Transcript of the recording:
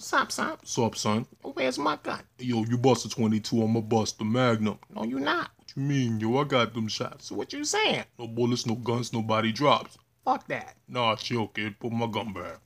What's up, son? What's son? Where's my gun? Yo, you bust a 22, I'ma bust the Magnum. No, you not. What you mean, yo? I got them shots. So what you saying? No bullets, no guns, nobody drops. Fuck that. Nah, chill, kid. Put my gun back.